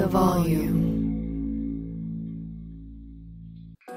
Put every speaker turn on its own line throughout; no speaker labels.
the volume.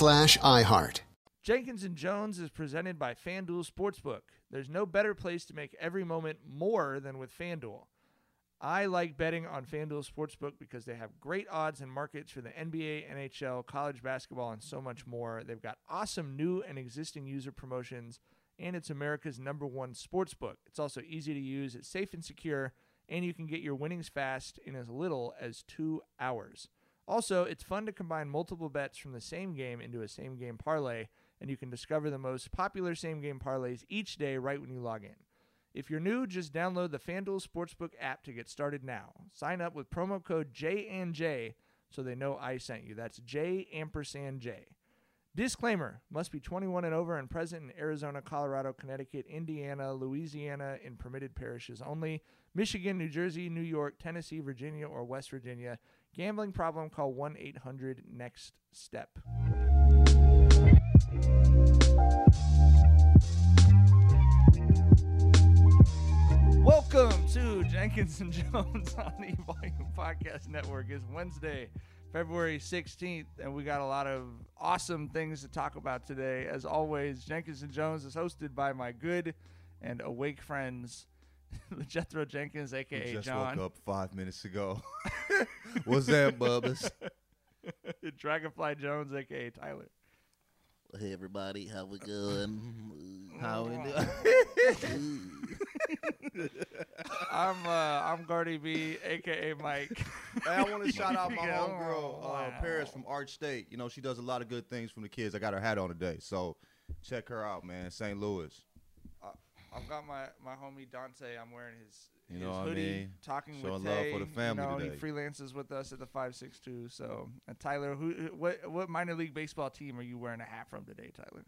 iHeart.
Jenkins and Jones is presented by FanDuel Sportsbook. There's no better place to make every moment more than with FanDuel. I like betting on FanDuel Sportsbook because they have great odds and markets for the NBA, NHL, college basketball, and so much more. They've got awesome new and existing user promotions, and it's America's number one sportsbook. It's also easy to use, it's safe and secure, and you can get your winnings fast in as little as two hours. Also, it's fun to combine multiple bets from the same game into a same game parlay, and you can discover the most popular same game parlays each day right when you log in. If you're new, just download the FanDuel Sportsbook app to get started now. Sign up with promo code J and J so they know I sent you. That's J ampersand J. Disclaimer must be 21 and over and present in Arizona, Colorado, Connecticut, Indiana, Louisiana, in permitted parishes only. Michigan, New Jersey, New York, Tennessee, Virginia, or West Virginia. Gambling problem, call 1 800 NEXT STEP. Welcome to Jenkins and Jones on the Volume Podcast Network. It's Wednesday, February 16th, and we got a lot of awesome things to talk about today. As always, Jenkins and Jones is hosted by my good and awake friends, Jethro Jenkins, aka
just
John.
woke up five minutes ago. What's that, Bubba's?
Dragonfly Jones, aka Tyler.
Hey everybody, how we going?
How we
doing?
I'm uh, I'm Gardy B, aka Mike.
Hey, I want to shout out my
Yeah.
homegirl, uh,
Wow.
Paris from Arch State. You know, she does a lot of good things from the kids. I got her hat on today, so check her out, man. St. Louis.
I've got my, my homie Dante. I'm wearing his,
You
his
know what I
hoodie,
mean?
talking
Showing
with
love
Tay.
for the family
you know,
today.
He freelances with us at the 562. So, and Tyler, who what what minor league baseball team are you wearing a hat from today, Tyler?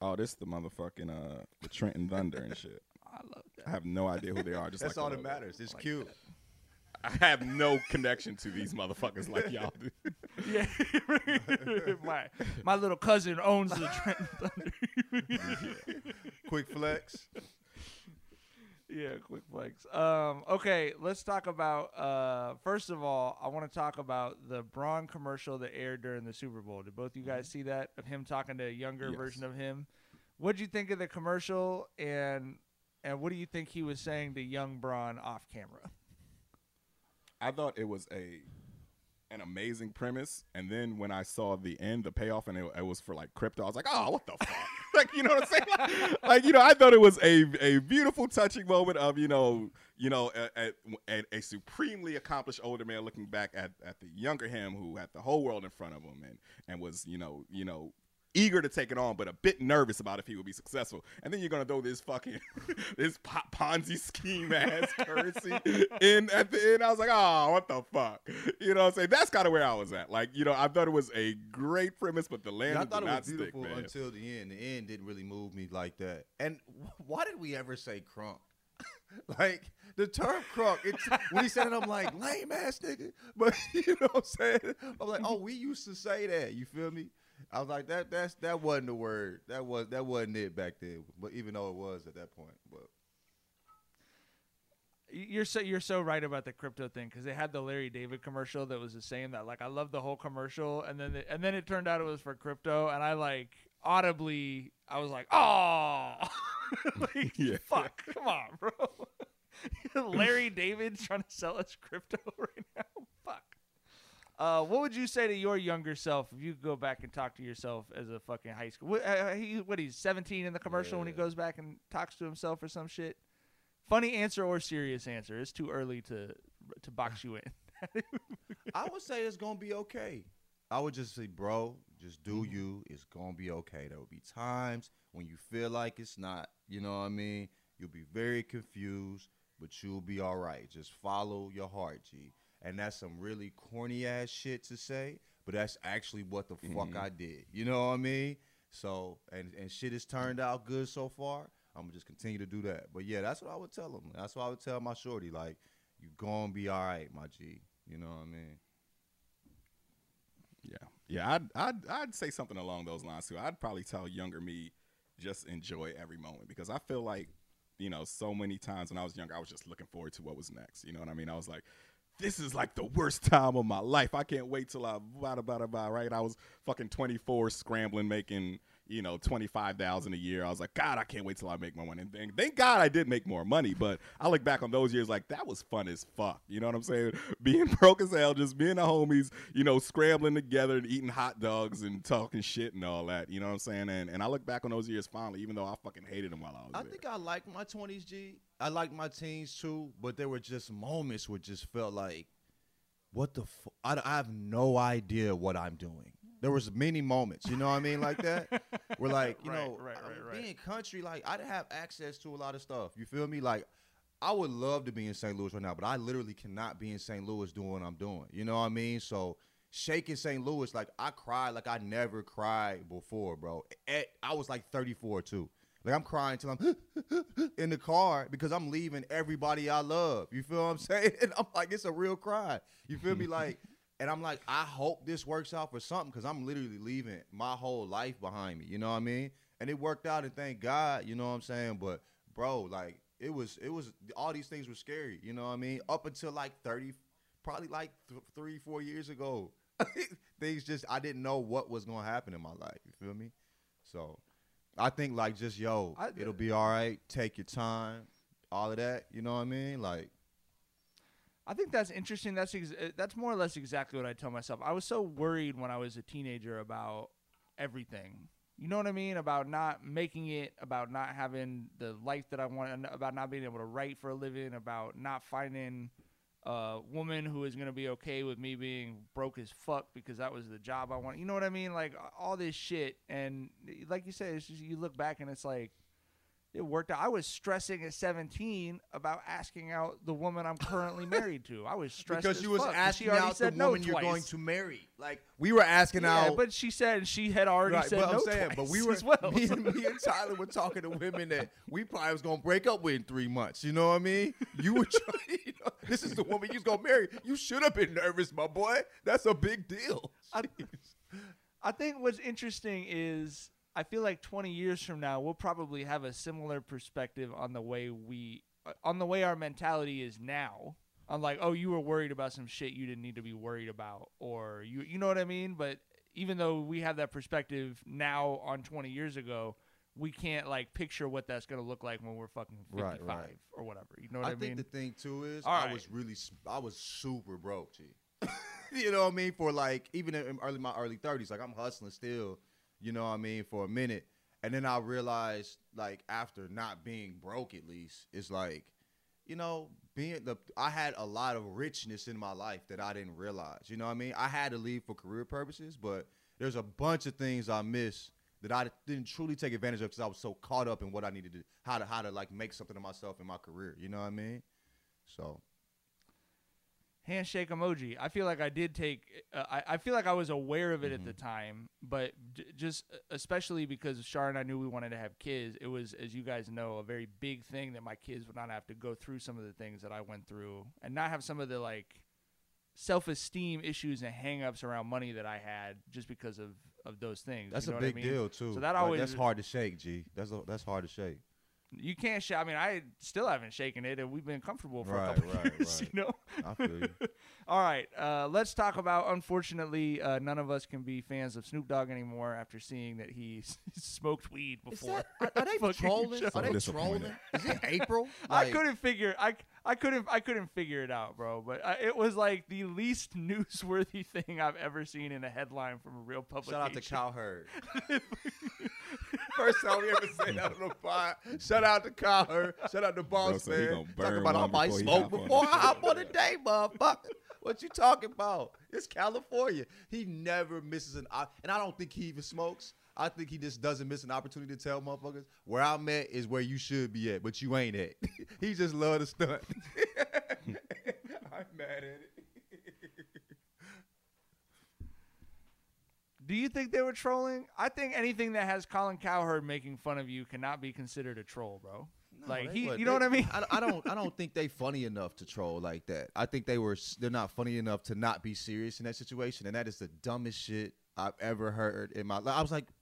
Oh, this is the motherfucking uh the Trenton Thunder and shit.
I love that.
I have no idea who they are. Just
That's
like
all that matters. It's
Like
cute.
I have no connection to these motherfuckers like y'all do.
Yeah, my my little cousin owns the Trenton Thunder.
Quick flex.
Yeah, quick flex. Um, okay, let's talk about. Uh, first of all, I want to talk about the Bron commercial that aired during the Super Bowl. Did both you guys see that of him talking to a younger
Yes.
version of him? What would you think of the commercial, and and what do you think he was saying to young Bron off camera?
I thought it was a an amazing premise, and then when I saw the end, the payoff, and it, it was for like crypto, I was like, oh, what the fuck? like you know what I'm saying? Like, like, you know, I thought it was a a beautiful, touching moment of you know you know a, a, a, supremely accomplished older man looking back at, at the younger him who had the whole world in front of him and and was you know you know eager to take it on, but a bit nervous about if he would be successful. And then you're gonna throw this fucking this Ponzi scheme ass currency in at the end. I was like, oh, what the fuck? You know what I'm saying? That's kind of where I was at. Like, you know, I thought it was a great premise, but the land
yeah, I thought
did
it
not
was beautiful
stick, man.
until the end. The end didn't really move me like that. And why did we ever say crunk? like the term crunk, it's when he said it, I'm like, lame ass nigga. But you know what I'm saying? I'm like, oh, we used to say that. You feel me? I was like, that that's that wasn't the word. That was that wasn't it back then. But even though it was at that point, but
you're so you're so right about the crypto thing because they had the Larry David commercial that was the same. That like I love the whole commercial, and then and then it turned out it was for crypto, and I like audibly I was like, oh, like, yeah. fuck, come on, bro. Larry David's trying to sell us crypto right now. Fuck. Uh, what would you say to your younger self if you could go back and talk to yourself as a fucking high school? What, uh, he, what he's 17 in the commercial yeah. when he goes back and talks to himself or some shit. Funny answer or serious answer? It's too early to to box you in.
I would say it's gonna be okay. I would just say, bro, just do mm-hmm. you. It's gonna be okay. There will be times when you feel like it's not. You know what I mean? You'll be very confused, but you'll be all right. Just follow your heart, G and that's some really corny ass shit to say, but that's actually what the mm-hmm. fuck I did. You know what I mean? So and and shit has turned out good so far. I'm gonna just continue to do that. But yeah, that's what I would tell them. That's what I would tell my shorty. Like, you gonna be all right, my G. You know what I mean?
Yeah, yeah. I'd I'd I'd say something along those lines too. I'd probably tell younger me just enjoy every moment because I feel like you know so many times when I was younger I was just looking forward to what was next. You know what I mean? I was like, this is like the worst time of my life. I can't wait till I blah blah blah right. I was fucking 24 scrambling making you know, 25,000 a year. I was like, God, I can't wait till I make more money. And thank, thank God I did make more money, but I look back on those years like that was fun as fuck. You know what I'm saying? Being broke as hell, just being the homies, you know, scrambling together and eating hot dogs and talking shit and all that. You know what I'm saying? And and I look back on those years fondly, even though I fucking hated them while I was there.
I
there.
think I like my 20s, G. I liked my teens too, but there were just moments where just felt like, what the fuck? I, I have no idea what I'm doing there was many moments, you know what I mean, like that. We're like, you
right,
know,
right, right.
being country, like I didn't have access to a lot of stuff. You feel me? Like I would love to be in St. Louis right now, but I literally cannot be in St. Louis doing what I'm doing. You know what I mean? So shaking St. Louis, like I cried like I never cried before, bro. At, I was like 34 too. Like I'm crying till I'm in the car because I'm leaving everybody I love. You feel what I'm saying? And I'm like, it's a real cry. You feel me? Like and I'm like, I hope this works out for something because I'm literally leaving my whole life behind me. You know what I mean? And it worked out, and thank God. You know what I'm saying? But bro, like it was, it was all these things were scary. You know what I mean? Up until like 30, probably like th- three, four years ago, things just I didn't know what was gonna happen in my life. You feel me? So I think like just yo, I, it'll be all right. Take your time, all of that. You know what I mean? Like
I think that's interesting. That's ex- uh, that's more or less exactly what I tell myself. I was so worried when I was a teenager about everything. You know what I mean? About not making it, about not having the life that I want, about not being able to write for a living, about not finding a woman who is going to be okay with me being broke as fuck because that was the job I want. You know what I mean? Like all this shit. And like you said, just, you look back and it's like, it worked out. I was stressing at 17 about asking out the woman I'm currently married to. I was stressed
because
you
was
fuck,
asking
out
the
no
woman you're going to marry. Like we were asking
yeah,
out,
but she said she had already
right,
said
but
no
I'm saying,
twice
but we were
well.
me, and, me and Tyler were talking to women that we probably was gonna break up with in three months. You know what I mean? You were trying. You know, this is the woman you was gonna marry. You should have been nervous, my boy. That's a big deal.
I, I think what's interesting is I feel like 20 years from now, we'll probably have a similar perspective on the way we, uh, on the way our mentality is now. On like, oh, you were worried about some shit you didn't need to be worried about, or you, you know what I mean. But even though we have that perspective now on 20 years ago, we can't like picture what that's gonna look like when we're fucking 55
right, right.
or whatever. You know what I, I
mean?
I
think the thing too is
All
I
right.
was really, I was super broke, G. you know what I mean? For like even in early my early 30s, like I'm hustling still you know what I mean, for a minute. And then I realized, like, after not being broke, at least, it's like, you know, being the I had a lot of richness in my life that I didn't realize. You know what I mean? I had to leave for career purposes, but there's a bunch of things I missed that I didn't truly take advantage of because I was so caught up in what I needed to how to how to like make something of myself in my career. You know what I mean? So
handshake emoji. I feel like I did take. Uh, I, I feel like I was aware of it
Mm-hmm.
at the time, but j- just uh, especially because Shar and I knew we wanted to have kids. It was, as you guys know, a very big thing that my kids would not have to go through some of the things that I went through, and not have some of the like self-esteem issues and hang-ups around money that I had just because of of those things.
that's
You know
a
what I
big
mean?
deal too.
So that
Like,
always
that's hard to shake, G. That's a, that's hard to shake.
You can't. Sh- I mean, I still haven't shaken it, and we've been comfortable for
Right,
a couple
right,
years.
right.
You know.
I feel you.
All right, uh, let's talk about. Unfortunately, uh, none of us can be fans of Snoop Dogg anymore after seeing that he smoked weed before.
are, are they
fucking
trolling?
show.
Are they trolling? Is it April?
I couldn't figure. I, I couldn't. I couldn't figure it out, bro. But uh, it was like the least newsworthy thing I've ever seen in a headline from a real publication.
Shout out to Cowherd. First time we ever say that on the pod. Shout out to Cowherd. Shout out to Boss
said he
Man.
gonna
Talking about I
one
might smoke before I hop on the day, motherfucker. What you talking about? It's California. He never misses an op- and I don't think he even smokes. I think he just doesn't miss an opportunity to tell motherfuckers where I'm at is where you should be at, but you ain't at. he just love to stunt. I'm mad at it.
Do you think they were trolling? I think anything that has Colin Cowherd making fun of you cannot be considered a troll, bro. like he,
would-
you know
they-
what I mean?
I, I don't. I don't think they funny enough to troll like that. I think they were. They're not funny enough to not be serious in that situation, and that is the dumbest shit I've ever heard in my life. I was like, S-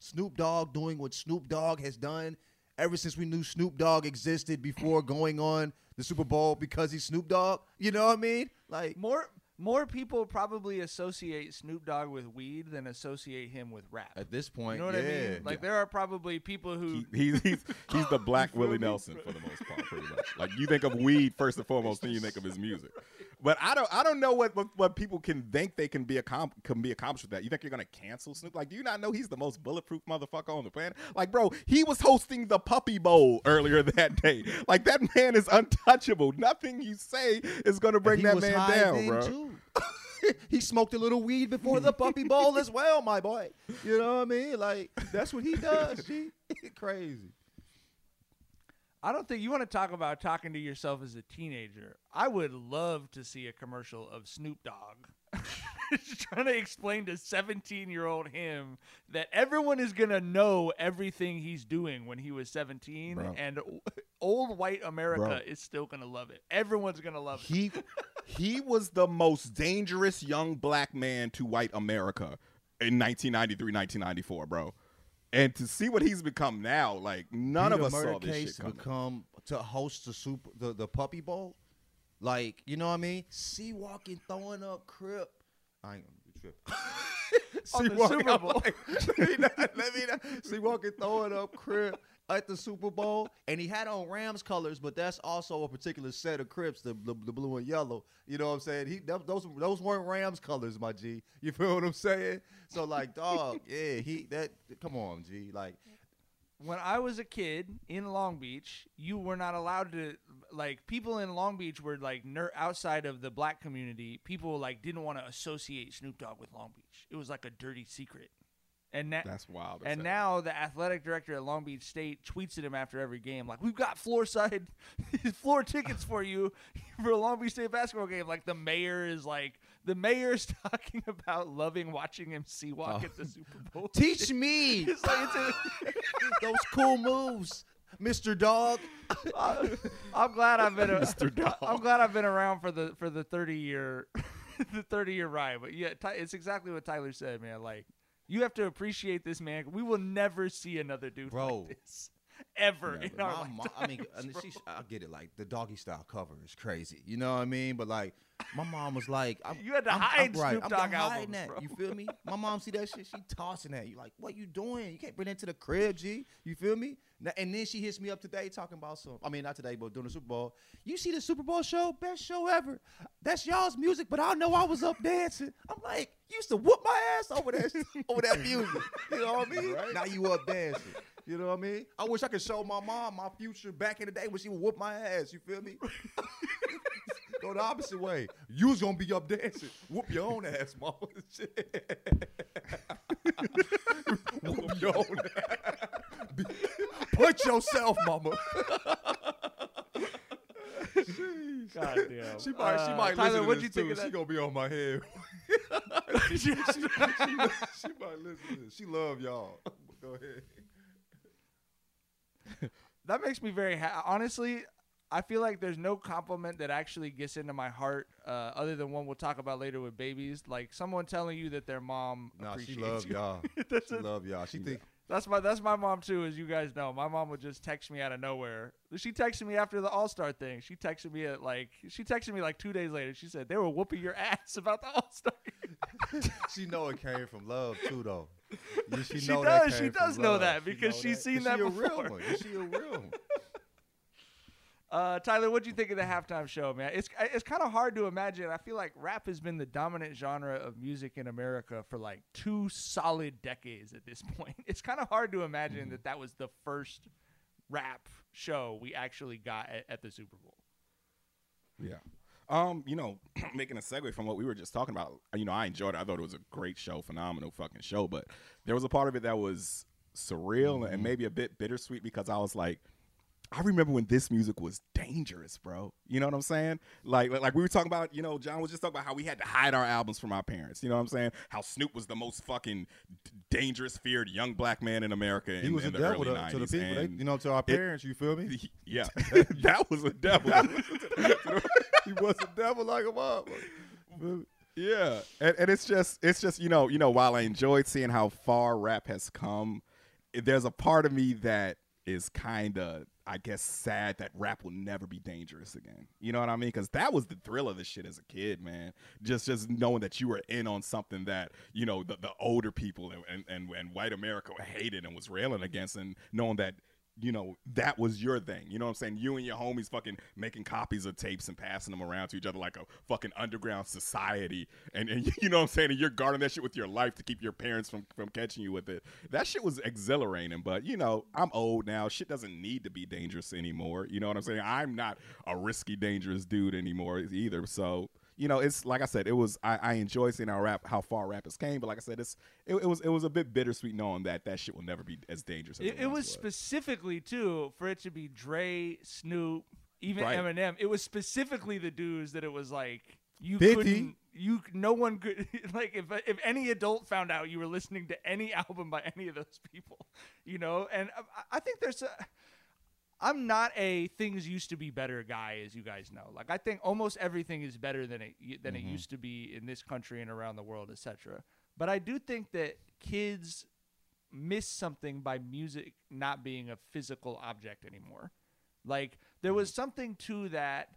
Snoop Dogg doing what Snoop Dogg has done ever since we knew Snoop Dogg existed before going on the Super Bowl because he's Snoop Dogg. You know what I mean? Like,
More more people probably associate Snoop Dogg with weed than associate him with rap.
at this point,
You know what
yeah.
I mean? Like there are probably people who
He, he's, he's he's the black
feel
Willie? Nelson for the most part, pretty much. Like you think of weed first and foremost, then you think of his music. But I don't I don't know what what, what people can think they can be accom- can be accomplished with that. You think you're gonna cancel Snoop? Like, do you not know he's the most bulletproof motherfucker on the planet? Like, bro, he was hosting the Puppy Bowl earlier that day. Like that man is untouchable. Nothing you say is gonna bring that man down, bro.
he smoked a little weed before the puppy bowl as well, my boy. You know what I mean? Like that's what he does. G. Crazy.
I don't think you want to talk about talking to yourself as a teenager. I would love to see a commercial of Snoop Dogg trying to explain to 17 year old him that everyone is going to know everything he's doing when he was 17
Bro.
and old white America
Bro.
is still going to love it. Everyone's going to love it.
He he was the most dangerous young black man to white America in 1993, 1994, bro. And to see what he's become now, like none of
Peter
us saw this
case
shit
to
coming.
become to host the super the, the puppy bowl. Like you know what I mean? C-walking throwing up crip. I ain't gonna be tripping.
The
walking,
Super
I'm
Bowl.
like, let me not, let me not. C-walking throwing up crip at the Super Bowl, and he had on Rams colors, but that's also a particular set of crips, the, the, the blue and yellow. You know what I'm saying? He that- those those weren't Rams colors, my G. You feel what I'm saying? So like, dog, yeah, he that. Come on, G. Like,
when I was a kid in Long Beach, you were not allowed to like people in Long Beach were like ner- outside of the black community. People like didn't want to associate Snoop Dogg with Long Beach. It was like a dirty secret. And now,
That's wild.
and now the athletic director at Long Beach State tweets at him after every game, like, "We've got floor side, floor tickets for you for a Long Beach State basketball game." Like the mayor is like, the mayor's talking about loving watching him C-walk
Oh.
at the oh. Super Bowl.
teach me
It's like it's
those cool moves, Mr. Dogg.
I'm glad I've been a,
Mr. Dogg.
I'm glad I've been around for the for the 30 year the 30 year ride. But yeah, it's exactly what Tyler said, man. Like you have to appreciate this man. We will never see another dude
Bro.
like this. ever
Never.
in our
My mom, I mean, and she. I get it. Like the Doggystyle cover is crazy. You know what I mean? But like, my mom was like, I'm,
You had to
I'm,
hide
I'm, right,
Snoop Dogg albums,
that.
bro.
You feel me? My mom see that shit. She tossing that. You like, what you doing? You can't bring that to the crib, G. You feel me? Now- And then she hits me up today talking about some. I mean, not today, but during the Super Bowl. You see the Super Bowl show? Best show ever. That's y'all's music, but I know I was up dancing. I'm like, you used to whoop my ass over that over that music. You know what I mean? Now you up dancing. You know what I mean? I wish I could show my mom my future back in the day when she would whoop my ass. You feel me? Go the opposite way. You was gonna be up dancing. Whoop your own ass, mama. Whoop your own ass. Be- Put yourself, mama.
God damn.
She might, she
Uh,
might
Tyler,
listen to
what'd
this
you think
too. She
that?
gonna be on my head. she, she, she, she might listen to this. She love y'all. Go ahead.
that makes me very ha- honestly i feel like there's no compliment that actually gets into my heart uh, other than one we'll talk about later with babies like someone telling you that their mom
Nah, she
appreciates
love
you.
y'all. She love y'all. She think
that's my that's my mom too as you guys know my mom would just text me out of nowhere she texted me after the all-star thing she texted me at like she texted me like two days later she said they were whooping your ass about the all-star
she know it came from love too, though. Yeah, she,
She does, she does know
love.
that
She
because
know
she's seen
Is
that
she a real
before.
one? Is she a real one?
Uh, Tyler, what do you think of the halftime show, man? It's it's kind of hard to imagine. I feel like rap has been the dominant genre of music in America for like two solid decades at this point. It's kind of hard to imagine
Mm-hmm.
that that was the first rap show we actually got at, at the Super Bowl.
Yeah. Um, you know, making a segue from what we were just talking about, you know, I enjoyed it. I thought it was a great show, phenomenal fucking show. But there was a part of it that was surreal and maybe a bit bittersweet because I was like, I remember when this music was dangerous, bro. You know what I'm saying? Like, like, we were talking about, you know, John was just talking about how we had to hide our albums from our parents. You know what I'm saying? How Snoop was the most fucking d- dangerous, feared young black man in America in,
He was
in
a
the
devil
early
to,
90s.
to the people, they, you know, to our
it-
parents. you feel me?
yeah, that was a devil.
he was a devil like a mom.
Yeah, and, and it's just it's just you know you know while I enjoyed seeing how far rap has come, there's a part of me that is kind of I guess sad that rap will never be dangerous again. You know what I mean? Because that was the thrill of this shit as a kid, man. Just just knowing that you were in on something that you know the, the older people and, and and white America hated and was railing against, and knowing that you know, that was your thing. You know what I'm saying? You and your homies fucking making copies of tapes and passing them around to each other like a fucking underground society. And, and you know what I'm saying? And you're guarding that shit with your life to keep your parents from, from catching you with it. That shit was exhilarating. But, you know, I'm old now. Shit doesn't need to be dangerous anymore. You know what I'm saying? I'm not a risky, dangerous dude anymore either. So, you know, it's like I said, it was I, I enjoy seeing how rap how far rappers came, but like I said, it's it, it was it was a bit bittersweet knowing that that shit will never be as dangerous as
It,
it, once
was specifically too for it to be Dre, Snoop, even
Right.
Eminem. It was specifically the dudes that it was like you
50.
couldn't. You no one could like if if any adult found out you were listening to any album by any of those people, you know. And I, I think there's a. I'm not a things used to be better guy, as you guys know. Like I think almost everything is better than it than it used to be in this country and around the world, etc. But I do think that kids miss something by music not being a physical object anymore. Like there was something to that.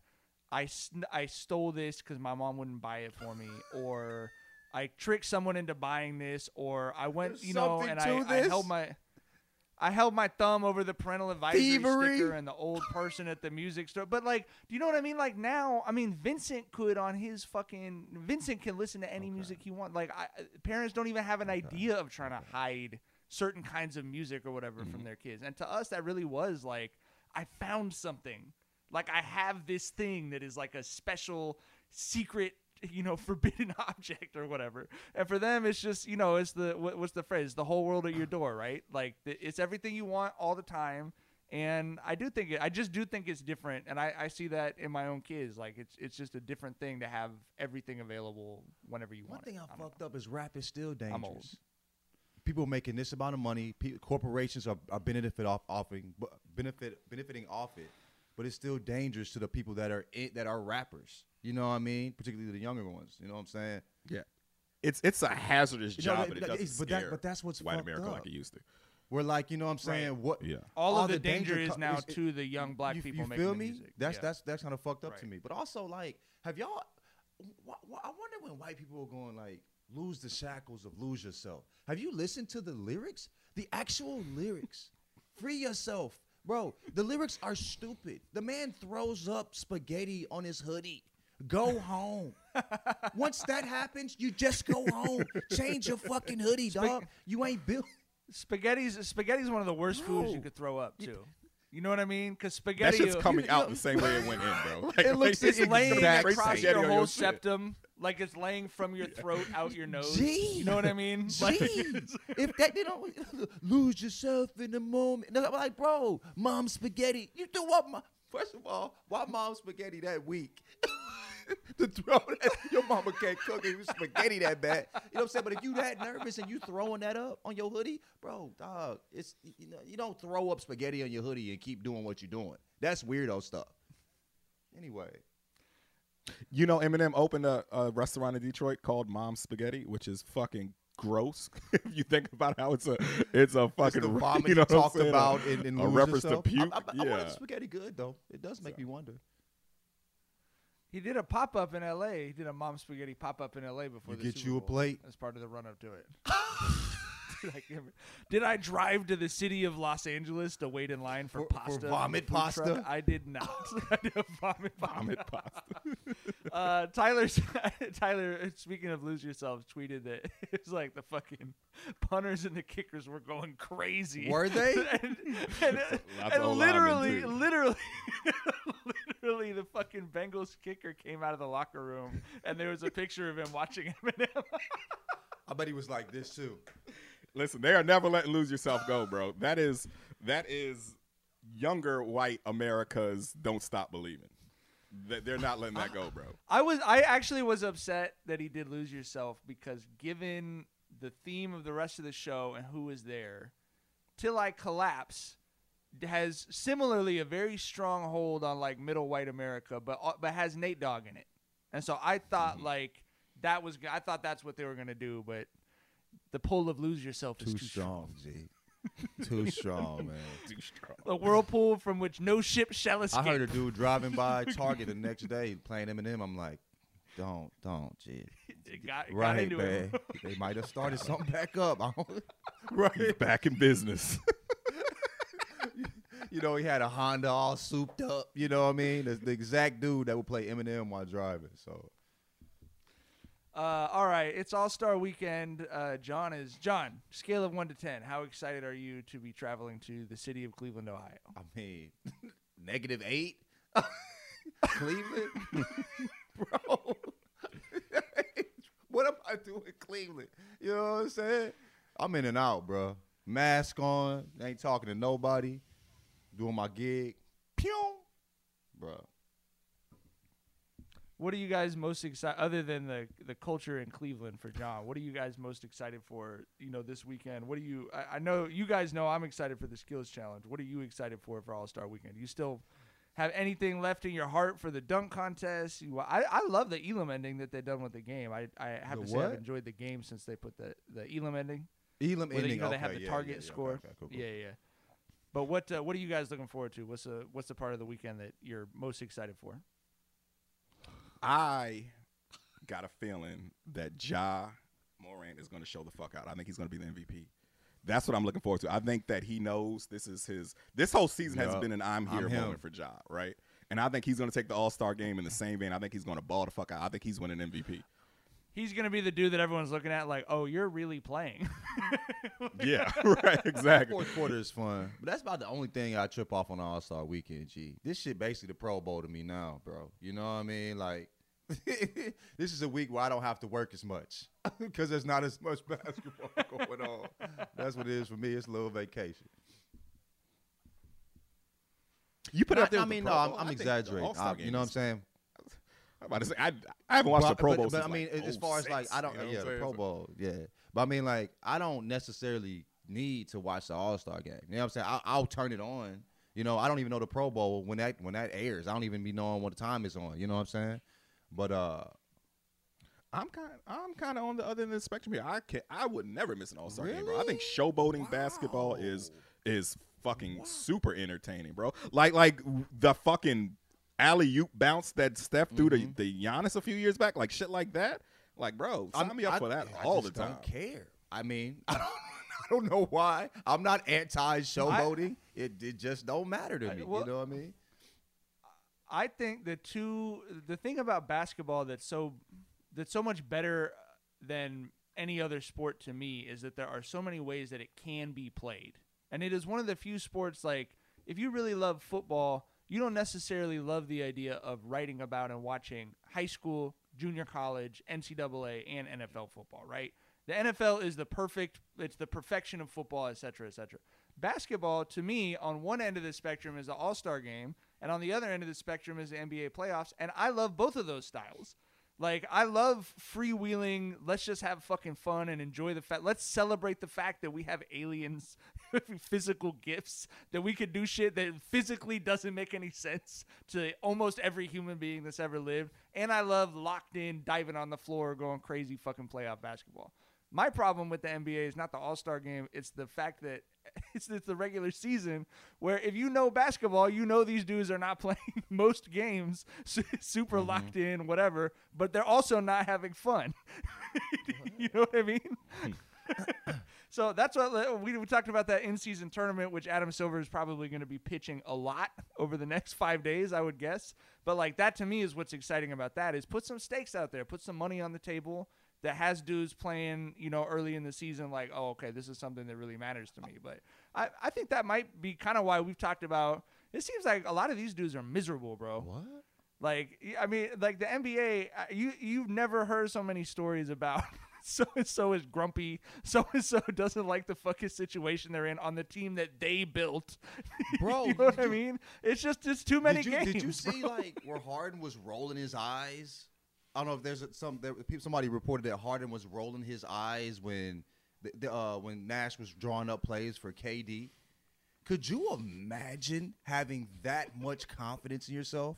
I I stole this because my mom wouldn't buy it for me, or I tricked someone into buying this, or I went,
There's
you know, and I, I held my. I held my thumb over the parental advisory
Thievery?
sticker and the old person at the music store. But like, do you know what I mean? Like now, I mean, Vincent could on his fucking Vincent can listen to any music he wants. Like, I, parents don't even have an idea of trying to hide certain kinds of music or whatever
Mm-hmm.
from their kids. And to us, that really was like, I found something. Like I have this thing that is like a special secret you know forbidden object or whatever. And for them it's just you know it's the what, what's the phrase? The whole world at your door right? Like the, it's everything you want all the time. And i do think it i just do think it's different. And I, I see that in my own kids. Like it's it's just a different thing to have everything available whenever you
One
want
one
thing.
I,
I
fucked up is rap is still dangerous. People making this amount of money. Pe- corporations are, are benefit off offering benefit benefiting off it, but it's still dangerous to the people that are in, that are rappers. You know what I mean? Particularly the younger ones. You know what I'm saying?
Yeah. It's it's a hazardous
You know,
job,
that-
but it doesn't
is- but that- but that's what's
white
fucked
America
up.
like it used to.
We're like you know what I'm saying
Right.
what
Yeah.
All,
all
of the,
the
danger,
danger
is
co-
now
is-
to the young black
you,
people
you feel
the
me?
music.
That's
Yeah.
that's that's kind of fucked up to me. But also like, have y'all? Wh- wh- I wonder when white people are going like lose the shackles of lose yourself. Have you listened to the lyrics? The actual lyrics. Free yourself, bro. The lyrics are stupid. The man throws up spaghetti on his hoodie. Go home. Once that happens, you just go home. Change your fucking hoodie, dog. You ain't built.
Spaghetti's spaghetti's one of the worst foods you could throw up too. You know what I mean? Because spaghetti
That shit's coming
you
out
know-
the same way it went in, bro. Like,
It looks
like,
the
it's laying
exact
across your
Spaghetti on
whole
shit.
Septum, like it's laying from your throat out your nose.
Gee.
You know what I mean? Like,
if that you know, lose yourself in the moment. No, I'm like, bro, mom spaghetti. You do what? My, first of all, why mom spaghetti that week? to throw that, your mama can't cook it, spaghetti that bad. You know what I'm saying? But if you that nervous and you throwing that up on your hoodie, bro, dog, it's you know you don't throw up spaghetti on your hoodie and keep doing what you're doing. That's weirdo stuff. Anyway,
You know, Eminem opened a, a restaurant in Detroit called Mom's Spaghetti, which is fucking gross. if you think about how it's a it's a
it's
fucking
the vomit
you know what
talked
saying?
about
a,
in, in
a
Lose
reference
Yourself.
to puke.
I, I, I
yeah,
want spaghetti good though. It does make me wonder.
he did a pop up in L.A. He did a mom spaghetti pop up in L.A. before
You
the
get
Super
you a
Bowl
plate?
as part of the run up to it. did, I did I drive to the city of Los Angeles to wait in line for,
For- for
pasta? from
vomit pasta?
truck? I did not. I did vomit
vomit
pasta.
pasta.
Uh, Tyler, Tyler, speaking of lose yourself, tweeted that it was like the fucking punters and the kickers were going crazy.
Were they?
and and,
Lots
and literally, literally, literally, the fucking Bengals kicker came out of the locker room, and there was a picture of him watching Eminem.
I bet he was like this too.
Listen, they are never letting lose yourself go, bro. That is that is younger white America's don't stop believing. They're not letting that go, bro.
I was, I actually was upset that he did lose yourself because given the theme of the rest of the show and who was there, till I collapse has similarly a very strong hold on like middle white America, but uh, but has Nate Dogg in it, and so I thought
Mm-hmm.
like that was I thought that's what they were gonna do, but the pull of lose yourself is
Too
too,
strong, G. Too strong, man.
Too strong.
A whirlpool from which no ship shall escape.
I heard a dude driving by Target the next day playing Eminem. I'm like, don't, don't, G.
It got, it got
Right,
into
man.
him.
they might have started something back up. I don't-
He's
right.
back in business.
You know, he had a Honda all souped up. You know what I mean? That's the exact dude that would play Eminem while driving. So
Uh, all right, it's All Star Weekend. Uh, John is John. Scale of one to ten. How excited are you to be traveling to the city of Cleveland, Ohio?
I mean, negative eight, Cleveland, bro. what am I doing Cleveland? You know what I'm saying? I'm in and out, bro. Mask on, ain't talking to nobody, doing my gig. Pew, bro.
What are you guys most excited other than the the culture in Cleveland for John? What are you guys most excited for? You know, this weekend. What are you? I, I know you guys know I'm excited for the skills challenge. What are you excited for for All Star Weekend? You still have anything left in your heart for the dunk contest? You, I I love the Elam ending that they've done with the game. I I have
The
to say I've enjoyed the game since they put the the Elam ending.
Elam
they,
ending.
you know, they
okay,
have the
yeah,
target
yeah, yeah,
score.
okay, okay, cool, cool.
Yeah, yeah. But what uh, what are you guys looking forward to? What's the what's the part of the weekend that you're most excited for?
I got a feeling that Ja Morant is going to show the fuck out. I think he's going to be the MVP. That's what I'm looking forward to. I think that he knows this is his. This whole season has
Yup.
been an I'm here
I'm him.
moment for Ja, right? And I think he's going to take the All Star game in the same vein. I think he's going to ball the fuck out. I think he's winning MVP.
He's gonna be the dude that everyone's looking at like, oh, you're really playing.
Yeah, right, exactly.
Fourth quarter is fun, but that's about the only thing I trip off on All Star Weekend. G, this shit basically the Pro Bowl to me now, bro. You know what I mean? Like, this is a week where I don't have to work as much because there's not as much basketball going on. That's what it is for me. It's a little vacation.
You put
I,
up there.
I
with the
mean,
Pro
no, I'm,
Bowl.
I'm
I think
exaggerating. I- you know what I'm saying?
I'm about to say I, I haven't watched
But-
the Pro Bowl
but,
since
I mean,
like
as far as like I don't,
you know
yeah, the? Pro Bowl, yeah. But I mean, like, I don't necessarily need to watch the All Star game. You know what I'm saying? I, I'll turn it on. You know, I don't even know the Pro Bowl when that when that airs. I don't even be knowing what the time it's on. You know what I'm saying? But uh,
I'm kind. I'm kind of on the other end of the spectrum here. I can I would never miss an All Star game, bro. I think showboating basketball is is fucking super entertaining, bro. Like like the fucking alley oop bounce that Steph threw
Mm-hmm.
to the Giannis a few years back, like shit like that. Like, bro, sign
I'm-
me up
I-
for that
I
all the
just
time.
Don't care. I mean, I don't, I don't know why. I'm not anti showboating. It it just don't matter to
I-
me.
well-
you know what I mean?
I think the two the thing about basketball that's so that's so much better than any other sport to me is that there are so many ways that it can be played. And it is one of the few sports like if you really love football, you don't necessarily love the idea of writing about and watching high school, junior college, NCAA, and NFL football, right? The NFL is the perfect it's the perfection of football, et cetera, et cetera. Basketball, to me, on one end of the spectrum is the All Star game, and on the other end of the spectrum is the NBA playoffs. And I love both of those styles. Like I love freewheeling. Let's just have fucking fun and enjoy the fact. Let's celebrate the fact that we have aliens, physical gifts that we could do shit that physically doesn't make any sense to almost every human being that's ever lived. And I love locked in, diving on the floor, going crazy, fucking playoff basketball. My problem with the NBA is not the All Star game; it's the fact that it's, it's the regular season. Where if you know basketball, you know these dudes are not playing most games su- super mm-hmm. locked in, whatever. But they're also not having fun. you know what I mean? Hmm. so that's what we, we talked about that in season tournament, which Adam Silver is probably going to be pitching a lot over the next five days, I would guess. But like that to me is what's exciting about that is put some stakes out there, put some money on the table that has dudes playing, you know, early in the season, like, oh, okay, this is something that really matters to me. But I, I think that might be kind of why we've talked about. It seems like a lot of these dudes are miserable, bro.
What?
Like, I mean, like the NBA, uh, you you've never heard so many stories about so and so is grumpy, so and so doesn't like the fucking situation they're in on the team that they built.
Bro,
you know what
did
I mean? It's just it's too many
did you,
games.
Did you see
bro.
like where Harden was rolling his eyes? I don't know if there's some there. Somebody reported that Harden was rolling his eyes when the, the, uh, when Nash was drawing up plays for KD. Could you imagine having that much confidence in yourself?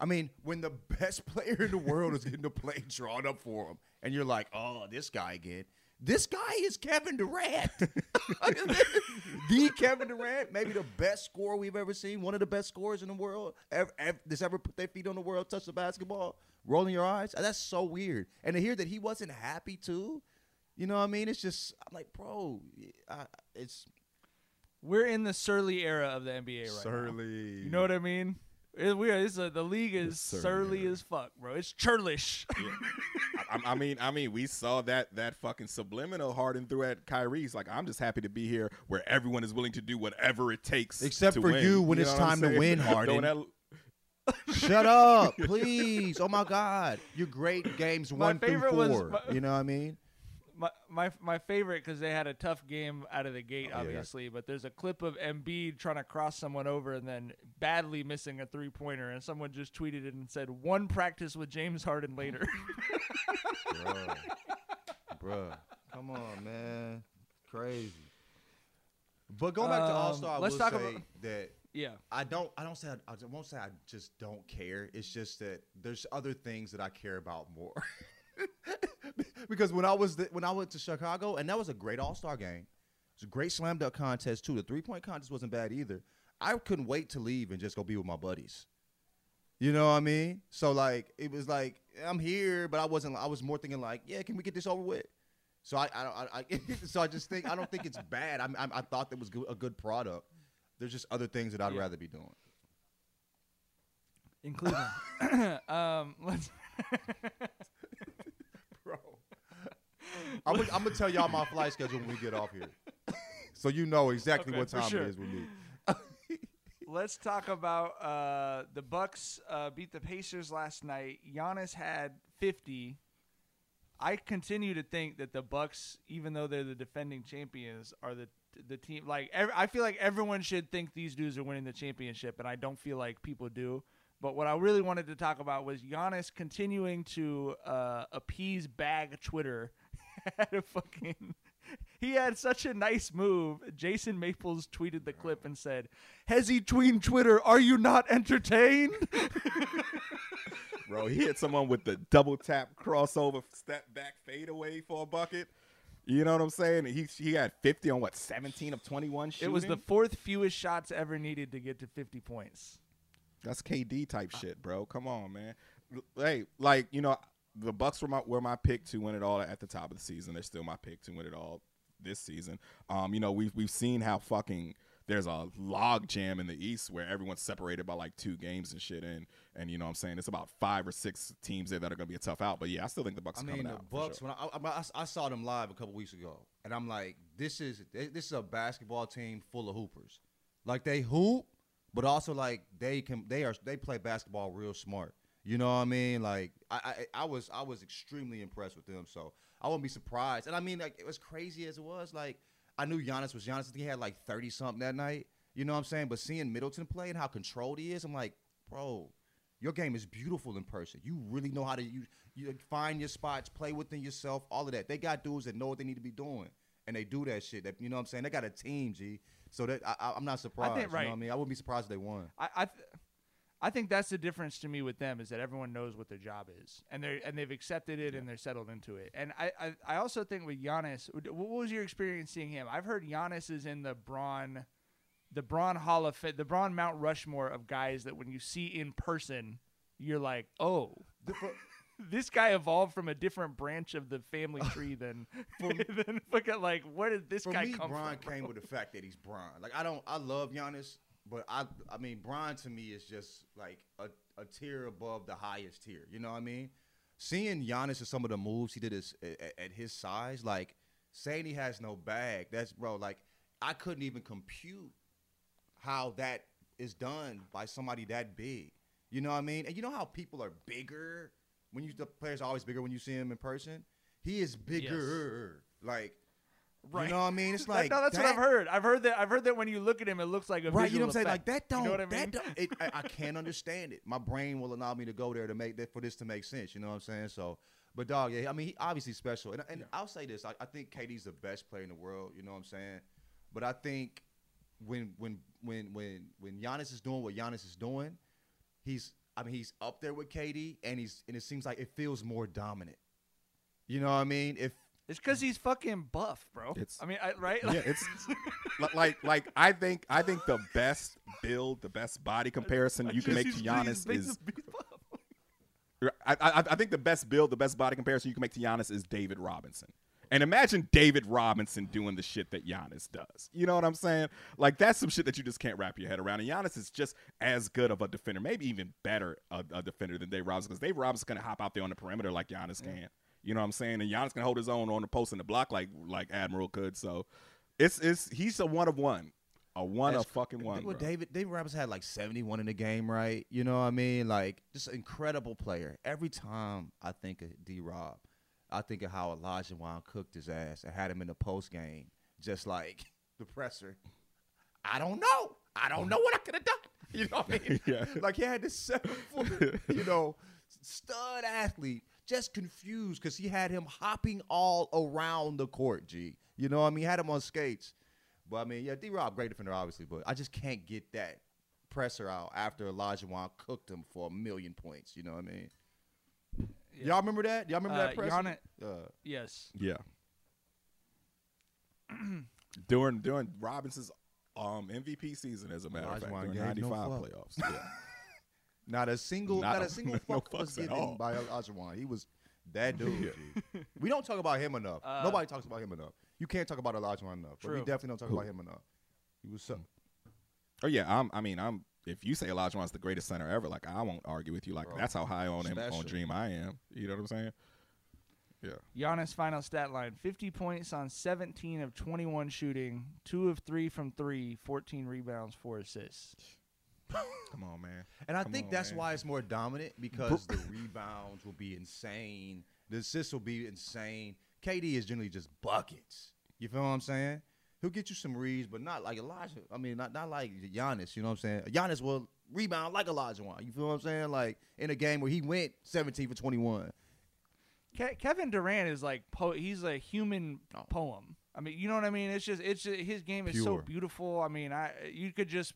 I mean, when the best player in the world is getting the play drawn up for him, and you're like, "Oh, this guy again." This guy is Kevin Durant. the Kevin Durant, maybe the best scorer we've ever seen, one of the best scorers in the world. Ever, ever, that's ever put their feet on the world, touch the basketball, rolling your eyes. That's so weird. And to hear that he wasn't happy too, you know what I mean? It's just, I'm like, bro, I, it's
We're in the surly era of the NBA right now.
Surly.
You know what I mean? It, we are, it's a, the league is
surly
surly as fuck, bro. It's churlish.
I, I mean, I mean, we saw that that fucking subliminal Harden threw at Kyrie's. Like, I'm just happy to be here where everyone is willing to do whatever it takes,
Except
to
for
win.
you when
know
it's time to win, Harden. Shut up, please. Oh my God, you're great games
My
one through
favorite was-
four.
my-
you know what I mean?
my my my favorite because they had a tough game out of the gate,
Oh,
obviously. But there's a clip of Embiid trying to cross someone over and then badly missing a three pointer, and someone just tweeted it and said, "One practice with James Harden later."
Bruh. Bruh. Come on, man. Crazy. But going back to
Um,
All Star, I
let's
will
talk
say
about-
that
yeah,
I don't. I don't say. I, I won't say. I just don't care. It's just that there's other things that I care about more. because when I was the, when I went to Chicago, and that was a great All Star game. It's a great slam dunk contest too. The three point contest wasn't bad either. I couldn't wait to leave and just go be with my buddies. You know what I mean? So like it was like I'm here, but I wasn't. I was more thinking like, yeah, can we get this over with? So I, I, I, I so I just think I don't think it's bad. I, I, I thought that was a good product. There's just other things that I'd
Yeah.
rather be doing.
in Cleveland. um, let's.
Bro, I'm gonna, I'm gonna tell y'all my flight schedule when we get off here, so you know exactly
Okay,
what
for
time
sure.
it is with me.
Let's talk about uh, the Bucks uh, beat the Pacers last night. Giannis had 50. I continue to think that the Bucks, even though they're the defending champions, are the the team. Like ev- I feel like everyone should think these dudes are winning the championship, and I don't feel like people do. But what I really wanted to talk about was Giannis continuing to uh, appease bag Twitter. had a fucking. He had such a nice move. Jason Maples tweeted the clip and said, "Hezzy tween Twitter, are you not entertained?"
bro. He hit someone with the double tap crossover step back fade away for a bucket. You know what I'm saying? He he had 50 on what 17 of 21 shooting.
It was the fourth fewest shots ever needed to get to 50 points.
That's KD type shit, bro. Come on, man. Hey, like you know, the Bucks were my were my pick to win it all at the top of the season. They're still my pick to win it all this season. Um, you know, we've we've seen how fucking there's a log jam in the East where everyone's separated by like two games and shit, and and you know what I'm saying it's about five or six teams there that are gonna be a tough out. But yeah, I still think the Bucks
I
are
mean,
coming
the
out.
Bucks.
sure.
When I, I, I- saw them live a couple weeks ago, and I'm like, this is this is a basketball team full of hoopers. Like they hoop, but also like they can they are they play basketball real smart. You know what I mean? Like I, I I was I was extremely impressed with them. So I wouldn't be surprised. And I mean, like it was crazy as it was. Like I knew Giannis was Giannis. I think he had like thirty something that night. You know what I'm saying? But seeing Middleton play and how controlled he is, I'm like, bro, your game is beautiful in person. You really know how to you, you find your spots, play within yourself, all of that. They got dudes that know what they need to be doing, and they do that shit. That you know what I'm saying? They got a team, G. So that I, I, I'm not surprised. You
right.
know what I mean? I wouldn't be surprised if they won.
I I, th- I think that's the difference to me with them is that everyone knows what their job is and they and they've accepted it and they're settled into it. And I, I I also think with Giannis, what was your experience seeing him? I've heard Giannis is in the Braun, the Braun Hall of Fame, the Braun Mount Rushmore of guys that when you see in person, you're like, oh. This guy evolved from a different branch of the family tree than than fucking like where did this
For
guy
me,
come
Bron
from?
came
bro?
with the fact that he's Bron. Like I don't, I love Giannis, but I, I mean, Bron to me is just like a, a tier above the highest tier. You know what I mean? Seeing Giannis and some of the moves he did is, at, at his size, like saying he has no bag. That's bro. Like I couldn't even compute how that is done by somebody that big. You know what I mean? And you know how people are bigger when you the players are always bigger when you see him in person. He is bigger. Like
Right.
you know what I mean? It's like
no, that's what I've heard. I've heard that. I've heard that when you look at him, it looks like a
Right, you know what I'm saying? Like that don't.
You know what I mean?
That don't. It, I, I can't understand it. My brain will allow me to go there to make that for this to make sense. You know what I'm saying? So, but dog, yeah, I mean, he obviously special, and, and I'll say this: I, I think KD's the best player in the world. You know what I'm saying? But I think when when when when when Giannis is doing what Giannis is doing, he's I mean he's up there with KD, and he's and it seems like it feels more dominant. You know what I mean? If
It's because he's fucking buff, bro.
It's-
I mean, I, right?
yeah, it's like like I think I think the best build, the best body comparison you can make to Giannis is. I, I, I think the best build, the best body comparison you can make to Giannis is David Robinson. And imagine David Robinson doing the shit that Giannis does. You know what I'm saying? Like that's some shit that you just can't wrap your head around. And Giannis is just as good of a defender, maybe even better a, a defender than Dave Robinson, because Dave Robinson's gonna hop out there on the perimeter like Giannis can. You know what I'm saying? And Giannis can hold his own on the post and the block like like Admiral could. So it's it's he's a one of one, a one of fucking one.
Well,
bro.
David David Robinson had like 71 in the game, right? You know what I mean? Like just an incredible player. Every time I think of D Rob, I think of how Olajuwon cooked his ass and had him in the post game, just like the presser. I don't know. I don't know what I could have done. You know what I mean?
Yeah.
Like he had this seven foot, you know, stud athlete, just confused because he had him hopping all around the court. G, you know what I mean? He had him on skates. But I mean, yeah, D Rob, great defender, obviously, but I just can't get that presser out after Olajuwon cooked him for a million points. You know what I mean? Y'all remember that? Y'all remember
Uh,
that presser?
Giannis-
Uh,
yes.
Yeah. during during Robinson's um MVP season, as a matter of fact,
Olajuwon
during
gave no
'95 playoffs. Yeah.
not a single,
Not
not,
a-
a single
no
fuck was given by Olajuwon. He was that dude. G. We don't talk about him enough.
Uh,
Nobody talks about him enough. You can't talk about Olajuwon enough. But we definitely don't talk
Who?
about him enough. He was so.
oh yeah, I'm, I mean, I'm. If you say Olajuwon's the greatest center ever, like I won't argue with you. Like
Bro,
that's how high on him
special.
on Dream I am. You know what I'm saying? Yeah.
Giannis' final stat line 50 points on 17 of 21 shooting, 2 of 3 from 3, 14 rebounds, 4 assists.
Come on, man.
And I
Come
think
on,
that's
man.
why it's more dominant because the rebounds will be insane. The assists will be insane. KD is generally just buckets. You feel what I'm saying? He'll get you some reads, but not like Elijah. I mean, not not like Giannis. You know what I'm saying? Giannis will rebound like Olajuwon. You feel what I'm saying? Like in a game where he went 17 for 21.
Ke- Kevin Durant is like po- he's a human poem. I mean, you know what I mean? It's just it's just, his game is so beautiful. I mean, I you could just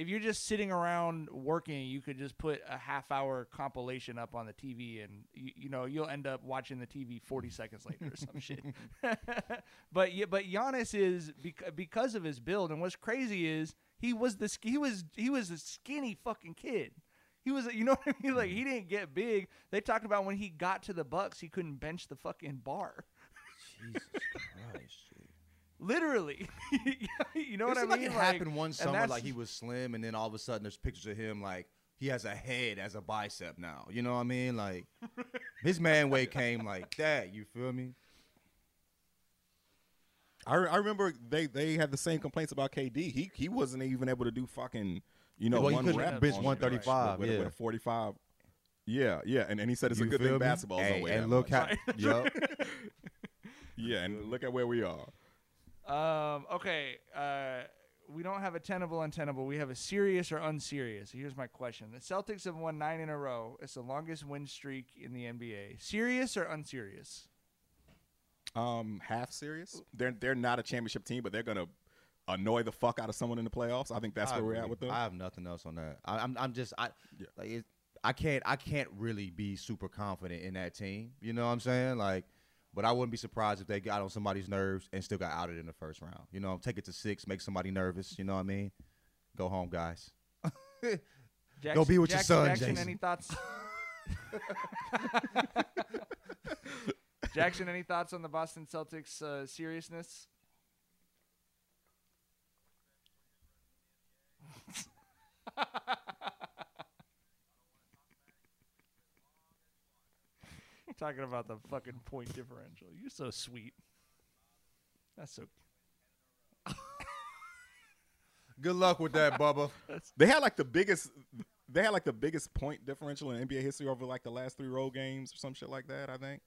if you're just sitting around working, you could just put a half hour compilation up on the TV, and you, you know you'll end up watching the TV 40 seconds later or some shit. but yeah, but Giannis is bec- because of his build, and what's crazy is he was the he was he was a skinny fucking kid. He was, you know what I mean? Like he didn't get big. They talked about when he got to the Bucks, he couldn't bench the fucking bar.
Jesus Christ.
Literally, you know
it
what I mean?
Like it
Like,
happened one
and
summer, like he was slim, and then all of a sudden there's pictures of him like he has a head as a bicep now. You know what I mean? Like his man weight came like that. You feel me?
I, I remember they, they had the same complaints about KD. He he wasn't even able to do fucking you know
Well, he
one
couldn't
rep
bench 135,
with, with,
yeah.
with a forty five. Yeah, yeah, and, and he said it's a good thing
me?
basketball's
Hey,
don't weigh
and look
much.
how- yup.
yeah, and look at where we are.
Um, okay. Uh, we don't have a tenable untenable. We have a serious or unserious. Here's my question: The Celtics have won nine in a row. It's the longest win streak in the NBA. Serious or unserious?
Um, half serious. They're they're not a championship team, but they're gonna annoy the fuck out of someone in the playoffs. I think that's
I
where we're at with them.
I have nothing else on that. I, I'm I'm just I like it, I can't I can't really be super confident in that team. You know what I'm saying? Like, but I wouldn't be surprised if they got on somebody's nerves and still got outed in the first round. You know, take it to six, make somebody nervous. You know what I mean? Go home, guys. Go be with your son,
Jackson,
Jason.
any thoughts? Jackson, any thoughts on the Boston Celtics uh, seriousness? Talking about the fucking point differential. You're so sweet. That's so.
Good luck with that, Bubba.
They had like the biggest. They had like the biggest point differential in NBA history over like the last three road games or some shit like that. I think,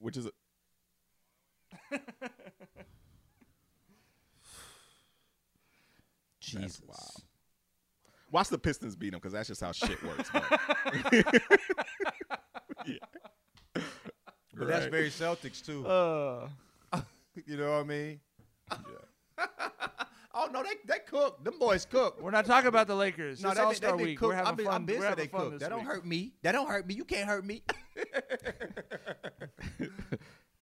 which is.
Jesus.
wow. Watch the Pistons beat them because that's just how shit works. yeah.
But that's very Celtics too.
Uh,
you know what I mean? oh no, they they cook. Them boys cook.
we're not talking about the Lakers.
No,
it's
they,
All
they,
Star Week.
cook.
We're having
I've been,
fun.
I'm busy
we're having
they
fun
cook.
this
That don't hurt me. That don't hurt me. You can't hurt me.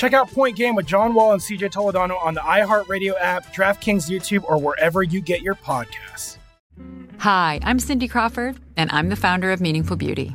Check out Point Game with John Wall and CJ Toledano on the iHeartRadio app, DraftKings YouTube, or wherever you get your podcasts.
Hi, I'm Cindy Crawford, and I'm the founder of Meaningful Beauty.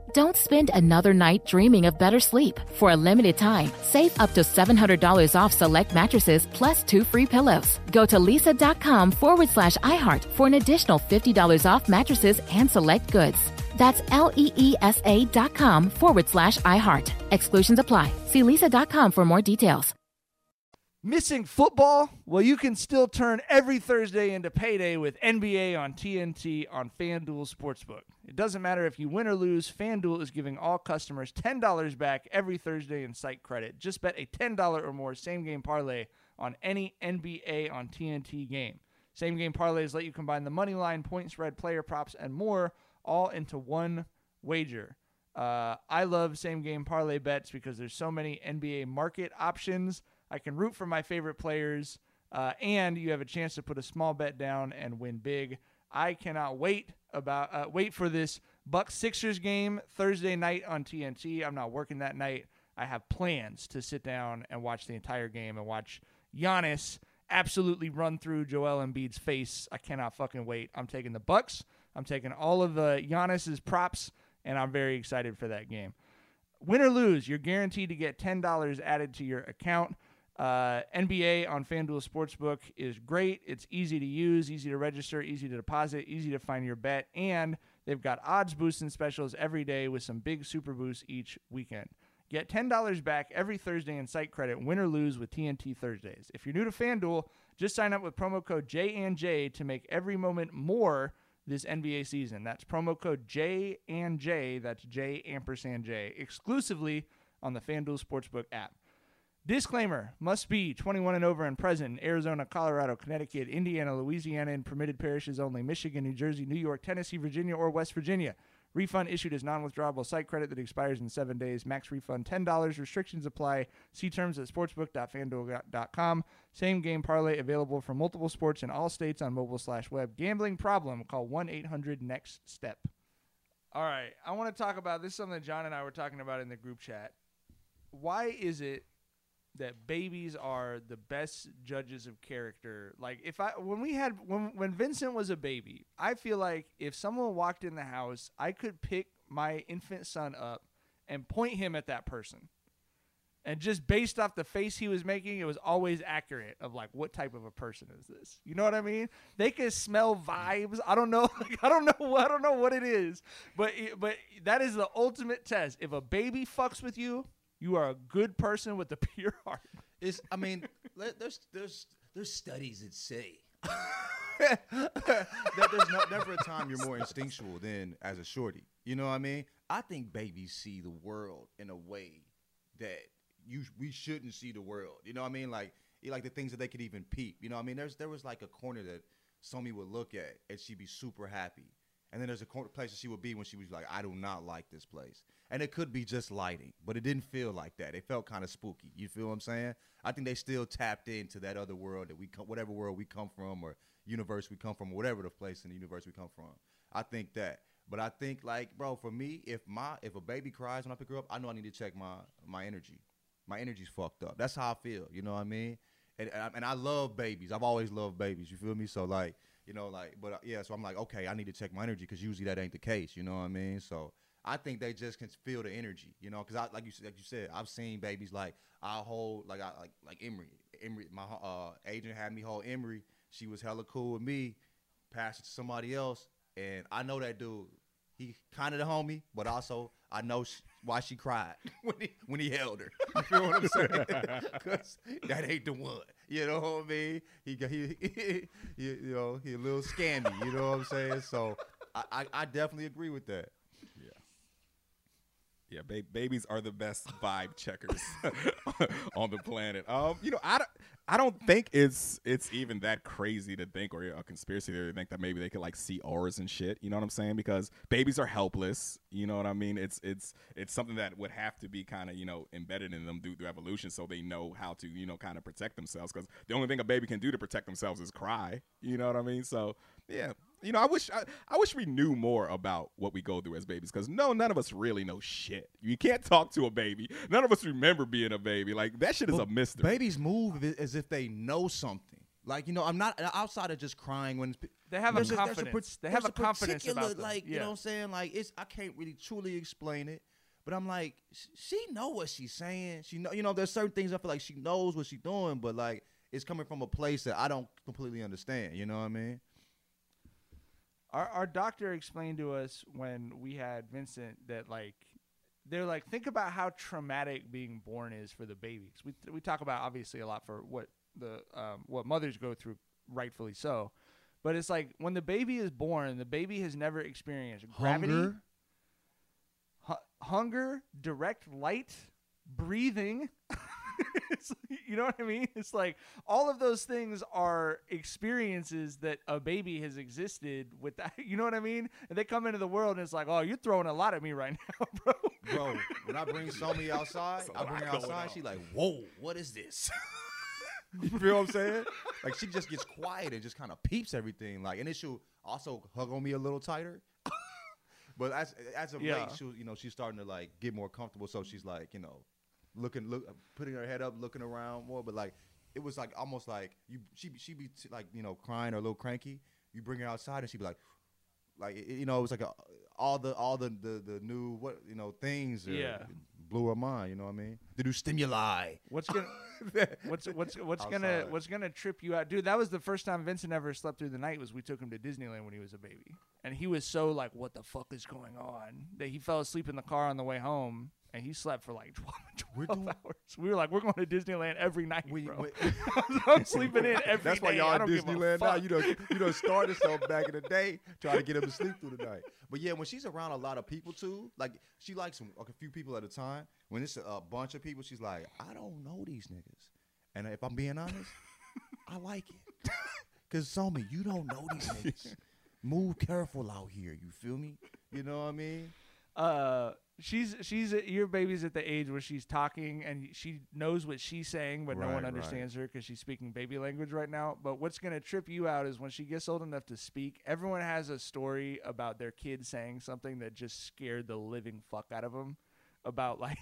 Don't spend another night dreaming of better sleep. For a limited time, save up to $700 off select mattresses plus two free pillows. Go to leesa.com forward slash iHeart for an additional $50 off mattresses and select goods. That's L E E S A dot com forward slash iHeart. Exclusions apply. See leesa.com for more details.
Missing football? Well, you can still turn every Thursday into payday with NBA on TNT on FanDuel Sportsbook. It doesn't matter if you win or lose, FanDuel is giving all customers $10 back every Thursday in site credit. Just bet a $10 or more same game parlay on any NBA on TNT game. Same game parlays let you combine the money line, point spread, player props, and more all into one wager. Uh, I love same game parlay bets because there's so many NBA market options. I can root for my favorite players, uh, and you have a chance to put a small bet down and win big. I cannot wait about uh, wait for this Bucks Sixers game Thursday night on TNT. I'm not working that night. I have plans to sit down and watch the entire game and watch Giannis absolutely run through Joel Embiid's face. I cannot fucking wait. I'm taking the Bucks. I'm taking all of the Giannis's props, and I'm very excited for that game. Win or lose, you're guaranteed to get $10 added to your account. Uh, NBA on FanDuel Sportsbook is great. It's easy to use, easy to register, easy to deposit, easy to find your bet, and they've got odds boosts and specials every day with some big super boosts each weekend. Get $10 back every Thursday in site credit, win or lose with TNT Thursdays. If you're new to FanDuel, just sign up with promo code J and J to make every moment more this NBA season. That's promo code J and J. That's J ampersand J exclusively on the FanDuel Sportsbook app. Disclaimer must be 21 and over and present in Arizona, Colorado, Connecticut, Indiana, Louisiana, and permitted parishes only, Michigan, New Jersey, New York, Tennessee, Virginia, or West Virginia. Refund issued as non withdrawable site credit that expires in seven days. Max refund $10. Restrictions apply. See terms at sportsbook.fanduel.com. Same game parlay available for multiple sports in all states on mobile slash web. Gambling problem? Call 1 800 NEXT STEP. All right. I want to talk about this is something John and I were talking about in the group chat. Why is it that babies are the best judges of character. Like if I when we had when when Vincent was a baby, I feel like if someone walked in the house, I could pick my infant son up and point him at that person. And just based off the face he was making, it was always accurate of like what type of a person is this? You know what I mean? They can smell vibes. I don't know. Like, I don't know. I don't know what it is, but but that is the ultimate test. If a baby fucks with you, you are a good person with a pure heart.
It's. I mean, there's there's there's studies that say that there's no, never a time you're more instinctual than as a shorty. You know what I mean? I think babies see the world in a way that you we shouldn't see the world. You know what I mean? Like like the things that they could even peep. You know what I mean? There's there was like a corner that Somi would look at and she'd be super happy. And then there's a corner place that she would be when she was like, I do not like this place. And it could be just lighting, but it didn't feel like that. It felt kind of spooky. You feel what I'm saying? I think they still tapped into that other world that we come, whatever world we come from or universe we come from, or whatever the place in the universe we come from. I think that. But I think like, bro, for me, if my if a baby cries when I pick her up, I know I need to check my my energy. My energy's fucked up. That's how I feel. You know what I mean? And and I, and I love babies. I've always loved babies. You feel me? So like, you know, like, but uh, yeah. So I'm like, okay, I need to check my energy because usually that ain't the case. You know what I mean? So I think they just can feel the energy. You know, because I like you said, like you said, I've seen babies like I hold like I like like Emery. Emery, my uh, agent had me hold Emery. She was hella cool with me. Passed it to somebody else, and I know that dude. He kind of the homie, but also I know sh- why she cried when he when he held her. You feel what I'm saying? Because that ain't the one. You know what I mean? He got he, he, you know he a little scammy. You know what I'm saying? So I, I, I definitely agree with that.
Yeah, ba- babies are the best vibe checkers on the planet. Um, you know, I don't, I don't think it's it's even that crazy to think or a conspiracy theory to think that maybe they could like see auras and shit. You know what I'm saying? Because babies are helpless. You know what I mean? It's it's it's something that would have to be kind of you know embedded in them due to evolution, so they know how to you know kind of protect themselves. Because the only thing a baby can do to protect themselves is cry. You know what I mean? So yeah, you know, I wish I, I wish we knew more about what we go through as babies because no, none of us really know shit. You can't talk to a baby. None of us remember being a baby. Like that shit is
But
a mystery.
Babies move as if they know something. Like you know, I'm not outside of just crying when
They have a
there's there's
confidence. They have
there's
a confidence about them.
Like you know what I'm saying? Like it's I can't really truly explain it, but I'm like she know what she's saying. She know you know there's certain things I feel like she knows what she's doing, but like it's coming from a place that I don't completely understand. You know what I mean?
Our our doctor explained to us when we had Vincent that like they're like think about how traumatic being born is for the babies. We we talk about obviously a lot for what the um, what mothers go through, rightfully so. But it's like when the baby is born, the baby has never experienced gravity,
Hunger.
hu- hunger, direct light, breathing. You know what I mean? It's like all of those things are experiences that a baby has existed with that. You know what I mean? And they come into the world and it's like, oh, you're throwing a lot at me right now, bro.
Bro, when I bring Somi outside, I bring her outside. She like, whoa, what is this? you feel what I'm saying? Like she just gets quiet and just kind of peeps everything. Like, and then she'll also hug on me a little tighter. but as as of
Yeah.
late, she you know she's starting to like get more comfortable. So she's like, you know, looking look putting her head up, looking around more. But like it was like almost like you she she be t- like you know crying or a little cranky. You bring her outside and she'd be like. Like it- you know, it was like a, all the all the, the the new what you know things. uh,
Yeah.
blew her mind. You know what I mean? The new stimuli.
What's gonna what's what's what's gonna what's gonna trip you out, dude? That was the first time Vincent ever slept through the night. Was we took him to Disneyland when he was a baby, and he was so like, "What the fuck is going on?" That he fell asleep in the car on the way home, and he slept for like 12, 12 hours. We were like, "We're going to Disneyland every night, bro." I'm sleeping in every night.
That's why y'all in
don't give a
Disneyland now. You know, you know, started something back in the day, trying to get him to sleep through the night. But yeah, when she's around a lot of people too, like she likes like a few people at a time. When it's a, a bunch of people, she's like, I don't know these niggas, and if I'm being honest, I like it. Cause Somi, you don't know these niggas. Move careful out here. You feel me? You know what I mean?
uh she's she's your baby's at the age where she's talking and she knows what she's saying but no
Right,
one
right.
understands her because she's speaking baby language right now. But what's going to trip you out is when she gets old enough to speak everyone has a story about their kid saying something that just scared the living fuck out of them about like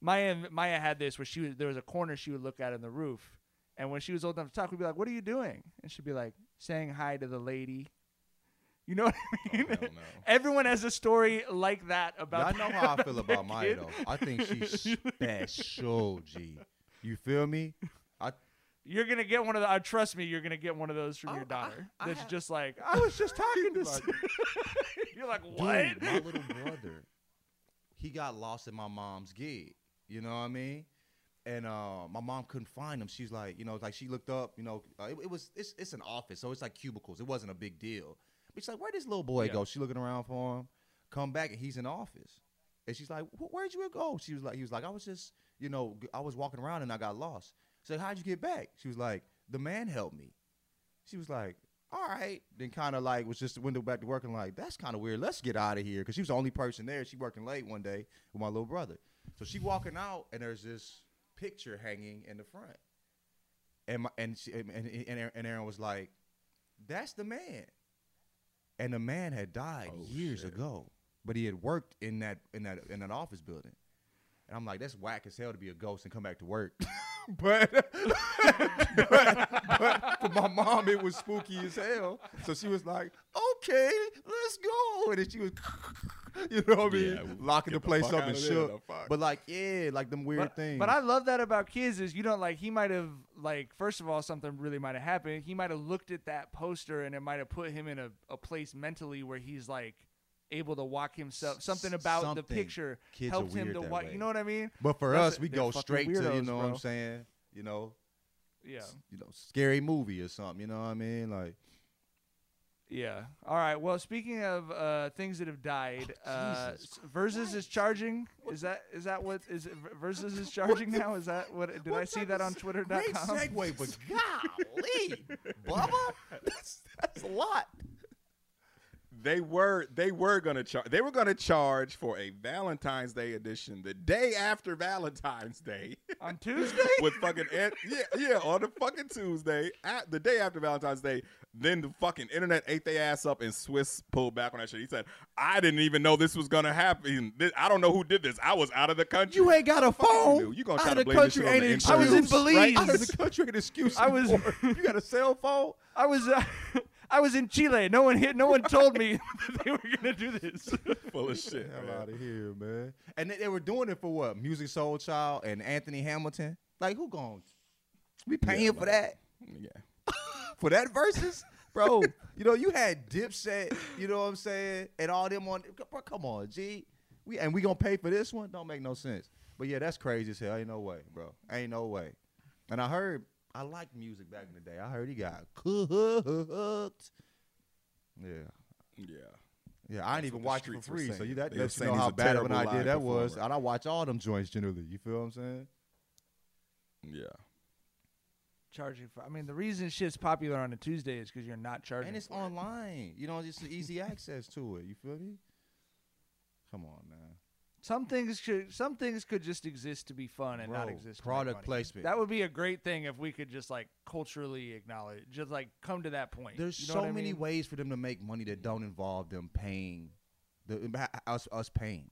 maya maya had this where she was there was a corner she would look at in the roof. And when she was old enough to talk we'd be like what are you doing? And she'd be like saying hi to the lady you know what I mean? Everyone has a story like that about.
Y'all know how I feel about Maya
kid.
though. I think she's special, G. You feel me? I
You're gonna get one of the. Uh, trust me, you're gonna get one of those from your daughter. That's just like I was just talking to. s-" you're like what?
Dude, my little brother, he got lost in my mom's gig. You know what I mean? And uh, my mom couldn't find him. She's like, you know, like she looked up. You know, uh, it, it was it's it's an office, so it's like cubicles. It wasn't a big deal. She's like, where'd this little boy
Yeah.
go? She looking around for him. Come back and he's in the office. And she's like, where'd you go? She was like, he was like, I was just, you know, I was walking around and I got lost. Said, how'd you get back? She was like, the man helped me. She was like, all right. Then kind of like was just went back to work and like, that's kind of weird. Let's get out of here. Because she was the only person there. She working late one day with my little brother. So she walking out and there's this picture hanging in the front. And my, and, she, and and Aaron was like, that's the man. And the man had died oh, years ago. But he had worked in that in that in that office building. And I'm like, that's whack as hell to be a ghost and come back to work. but, but, but for my mom, it was spooky as hell. So she was like, okay, let's go. And then she was, you know what I mean?
Yeah,
Locking the place up and shook. But like, yeah, like them weird
but,
things.
But I love that about kids is you don't like he might have like first of all something really might have happened. He might have looked at that poster and it might have put him in a, a place mentally where he's like able to walk himself something about the picture
Kids
helped him to walk. You know what I mean?
But for
That's
us,
a-
we go straight to, you
weirdos,
know what. I'm saying? You know,
Yeah.
you know, scary movie or something. You know what I mean? Like,
Yeah. All right. Well, speaking of uh, things that have died, uh,
Jesus
Verzuz is charging. Is that is that what is it, Verzuz is charging now? Is that what? Did I see that on Twitter.com?
Great segue, but golly, Bubba, that's, that's a lot.
They were they were gonna charge they were gonna charge for a Valentine's Day edition the day after Valentine's Day
on Tuesday
with fucking Ed, yeah yeah on the fucking Tuesday at the day after Valentine's Day. Then the fucking internet ate their ass up and Swizz pulled back on that shit. He said, "I didn't even know this was gonna happen. This- I don't know who did this. I was out of the country.
You ain't got a phone.
You gonna
Out
try
of
to
the
blame this
country
shit on the
ain't an
insurance,
excuse. I was in
right?
Out of the country an excuse.
I was-
you got a cell phone?
I was uh, I was in Chile. No one hit. No one told me that they were gonna do this.
Full of shit.
Hell
man.
out of here, man. And they, they were doing it for what? Musiq Soulchild and Anthony Hamilton. Like who going? We paying for that?
Yeah.
For that Verzuz, bro. you know you had Dipset. You know what I'm saying? And all them on. Bro, come on, G. We and we gonna pay for this one? Don't make no sense. But yeah, that's crazy as hell. Ain't no way, bro. Ain't no way. And I heard I liked music back in the day. I heard he got cooked. Yeah.
Yeah.
Yeah, I ain't even watch it for free, so you that
They
lets you know how bad of an idea that was.
performer.
And I watch all them joints generally. You feel what I'm saying?
Yeah.
Charging for. I mean, the reason shit's popular on a Tuesday is because you're not charging.
And it's
for it.
online. You know, it's easy access to it. You feel me? Come on, man.
Some things should. Some things could just exist to be fun and not exist.
product placement.
That would be a great thing if we could just like culturally acknowledge, just like come to that point.
There's
You know
so many
mean?
ways for them to make money that don't involve them paying, the um, us us paying.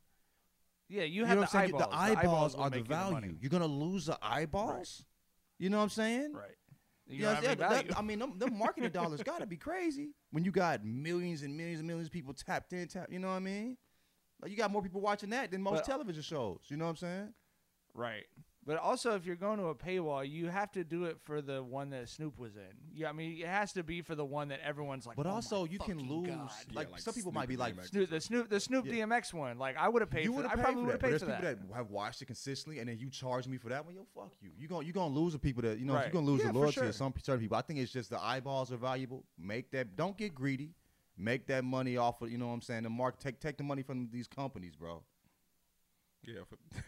Yeah, you
You
have
know
the
what I'm saying?
eyeballs.
The eyeballs are the value.
money.
You're gonna lose the eyeballs. You know what I'm saying?
Right. You
You know,
have
yeah,
any
that-. I mean, them, them marketing dollars gotta be crazy when you got millions and millions and millions of people tapped in. Tap, you know what I mean? Like you got more people watching that than most
But-
television shows. You know what I'm saying?
Right. But also, if you're going to a paywall, you have to do it for the one that Snoop was in. Yeah, I mean, it has to be for the one that everyone's like.
But
"Oh my
also, you can
fucking
lose.
God."
Like, some people might be like,
Snoop, the Snoop, the Snoop
Yeah.
DMX one. Like, I would have paid.
you
for
would
that.
have
I
paid
probably
for
would
that.
have
But
paid
there's
for
people
that.
that. have watched it consistently, and then you charge me for that one. Yo, fuck you. You gonna you gonna lose the people that you know.
Right.
You're gonna lose
Yeah,
the
for
loyalty
sure.
of some certain people. I think it's just the eyeballs are valuable. Make that. Don't get greedy. Make that money off of you know what I'm saying. The mark. Take take the money from these companies, bro.
Yeah. for-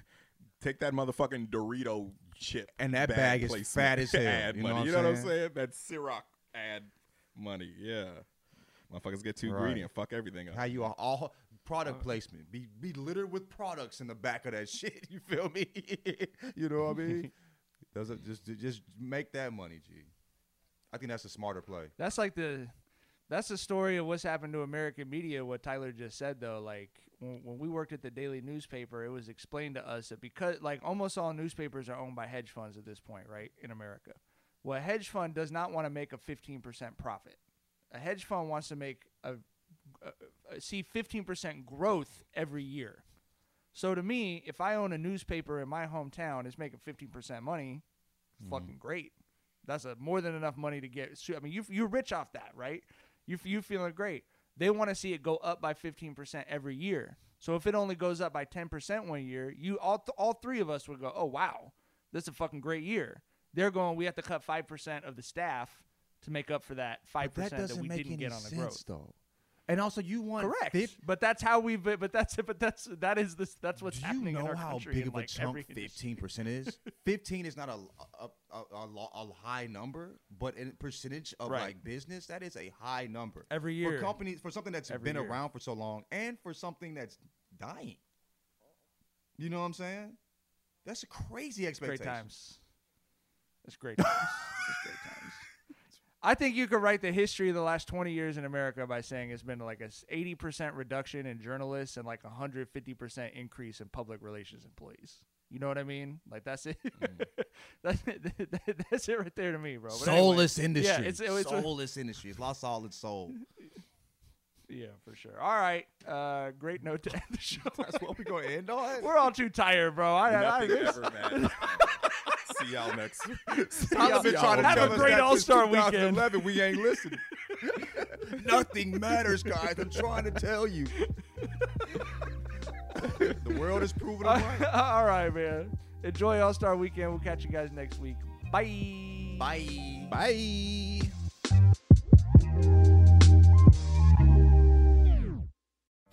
take that motherfucking Dorito chip.
And that
bag
bag is fat as hell,
Ad
you know
money.
what I'm
you know what I'm
saying?
saying? That Ciroc ad money. Yeah. Motherfuckers get too
Right.
greedy and fuck everything up.
How you are all
Uh,
product placement. Be be littered with products in the back of that shit. You feel me? you know what I mean? Does it just just make that money, G? I think that's a smarter play.
That's like the that's the story of what's happened to American media. What Tyler just said though, like when, when we worked at the daily newspaper, it was explained to us that because like almost all newspapers are owned by hedge funds at this point, right in America. Well, a hedge fund does not want to make a 15% profit. A hedge fund wants to make a, a, a see 15% growth every year. So to me, if I own a newspaper in my hometown, it's making 15% money. Mm-hmm. Fucking great. That's a more than enough money to get. I mean, you you're rich off that, right? You you feeling great. They want to see it go up by 15% every year. So if it only goes up by 10% one year, you all th- all three of us would go, "Oh wow, this is a fucking great year." They're going, "We have to cut 5% of the staff to make up for that 5%
But that
that, we
make
didn't
any
get on the
sense,
growth."
though. And also, you want
Correct.
fif-
but that's how we've but that's it. but that's that is this that's what's happening.
Do you
happening in
know
our
how
country
big
in,
of a
like,
chunk fifteen percent is? Fifteen is not a a, a, a, a high number, but in percentage of
Right.
like business, that is a high number
Every year.
for companies for something that's
Every
been
year.
around for so long, and for something that's dying. You know what I'm saying? That's a crazy
Great
expectation.
times. It's great times. it's great times. I think you could write the history of the last 20 years in America by saying it's been like a s- 80% reduction in journalists and like a 150% increase in public relations employees. You know what I mean? Like that's it. that's, it that's it right there to me, bro. But anyway,
Soulless industry.
Yeah, it's, it's
soulless industry. It's lost all its soul.
yeah, for sure. All right, uh, great note to end the show.
That's what we're gonna end on.
We're all too tired, bro. I, I,
Nothing
I,
ever matters. See y'all next. See
Tyler
y'all-
been
y'all
trying to
Have
tell
a
us
great
that
All-Star weekend.
2011. We ain't listening. Nothing matters, guys. I'm trying to tell you. the world is proving them right.
all right, man. Enjoy All Star Weekend. We'll catch you guys next week. Bye.
Bye.
Bye.